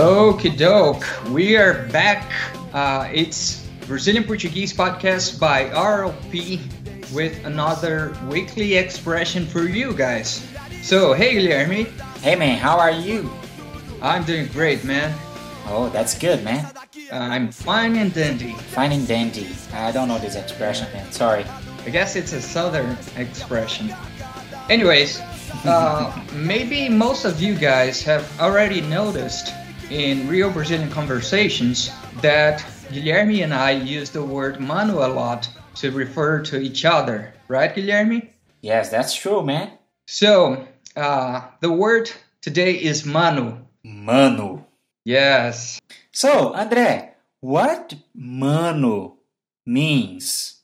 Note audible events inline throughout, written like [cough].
Okie doke. We are back. Uh, it's Brazilian Portuguese podcast by RLP with another weekly expression for you guys. So, hey Guilherme. Hey man, how are you? I'm doing great, man. Oh, that's good, man. Uh, I'm fine and dandy. Fine and dandy. I don't know this expression, man. Sorry. I guess it's a southern expression. Anyways, uh, [laughs] maybe most of you guys have already noticed in real Brazilian conversations that Guilherme and I use the word mano a lot to refer to each other, right, Guilherme? Yes, that's true, man. So, uh, the word today is mano. Mano. Yes. So, André, what mano means?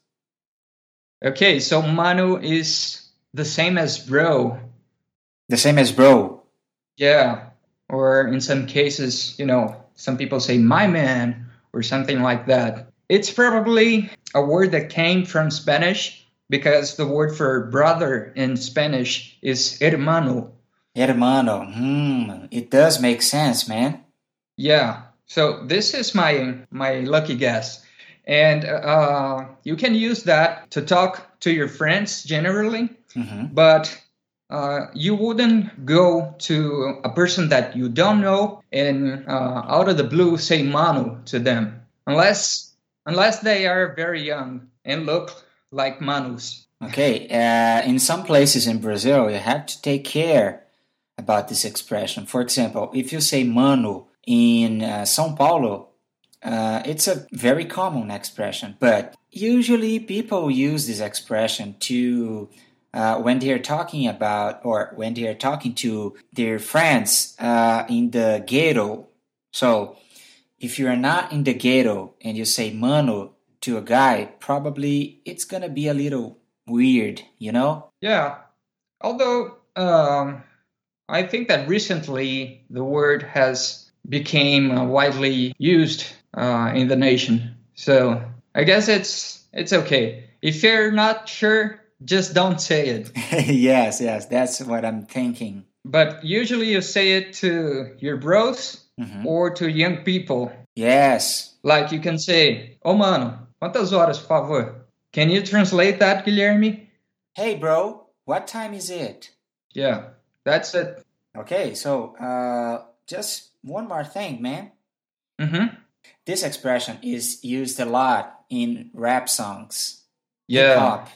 Okay, so mano is the same as bro. The same as bro. Yeah. Or in some cases, you know, some people say my man or something like that. It's probably a word that came from Spanish because the word for brother in Spanish is hermano. Hermano. Hmm. It does make sense, man. Yeah. So this is my my lucky guess. And uh, you can use that to talk to your friends generally, Mhm. but uh, you wouldn't go to a person that you don't know and uh, out of the blue say mano to them unless unless they are very young and look like manos. Okay. Uh, in some places in Brazil, you have to take care about this expression. For example, if you say mano in uh, São Paulo, uh, it's a very common expression, but usually people use this expression to uh, when they're talking about or when they're talking to their friends uh, in the ghetto. So if you're not in the ghetto and you say mano to a guy, probably it's gonna be a little weird, you know? Yeah. Although um, I think that recently the word has became uh, widely used uh, in the nation. So I guess it's it's okay. If you're not sure, just don't say it. [laughs] yes, yes, that's what I'm thinking. But usually you say it to your bros Mhm. or to young people. Yes. Like you can say, "Ô mano, quantas horas, por favor?" Can you translate that, Guilherme? Hey, bro, what time is it? Yeah, that's it. Okay, so uh, just one more thing, man. Mm-hmm. This expression is used a lot in rap songs, Yeah, hip-hop.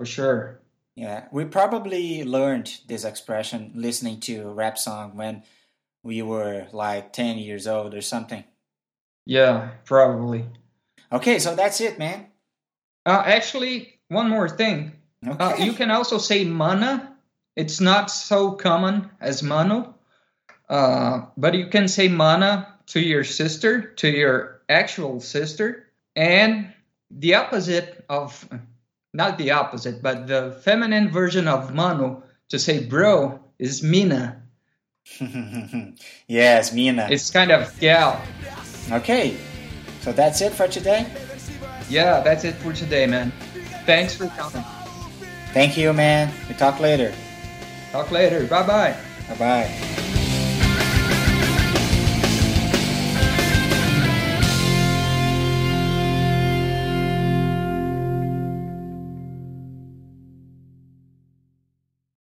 For sure. Yeah, we probably learned this expression listening to rap song when we were like 10 years old or something. Yeah, probably. Okay, so that's it, man. Uh, actually, one more thing. Okay. Uh, you can also say mana. It's not so common as mano, uh, but you can say mana to your sister, to your actual sister, and the opposite of, not the opposite, but the feminine version of mano to say bro is mina. [laughs] yes, Mina. It's kind of gal. Okay, so that's it for today. Yeah, that's it for today, man. Thanks for coming. Thank you, man. We talk later. Talk later. Bye bye. Bye bye.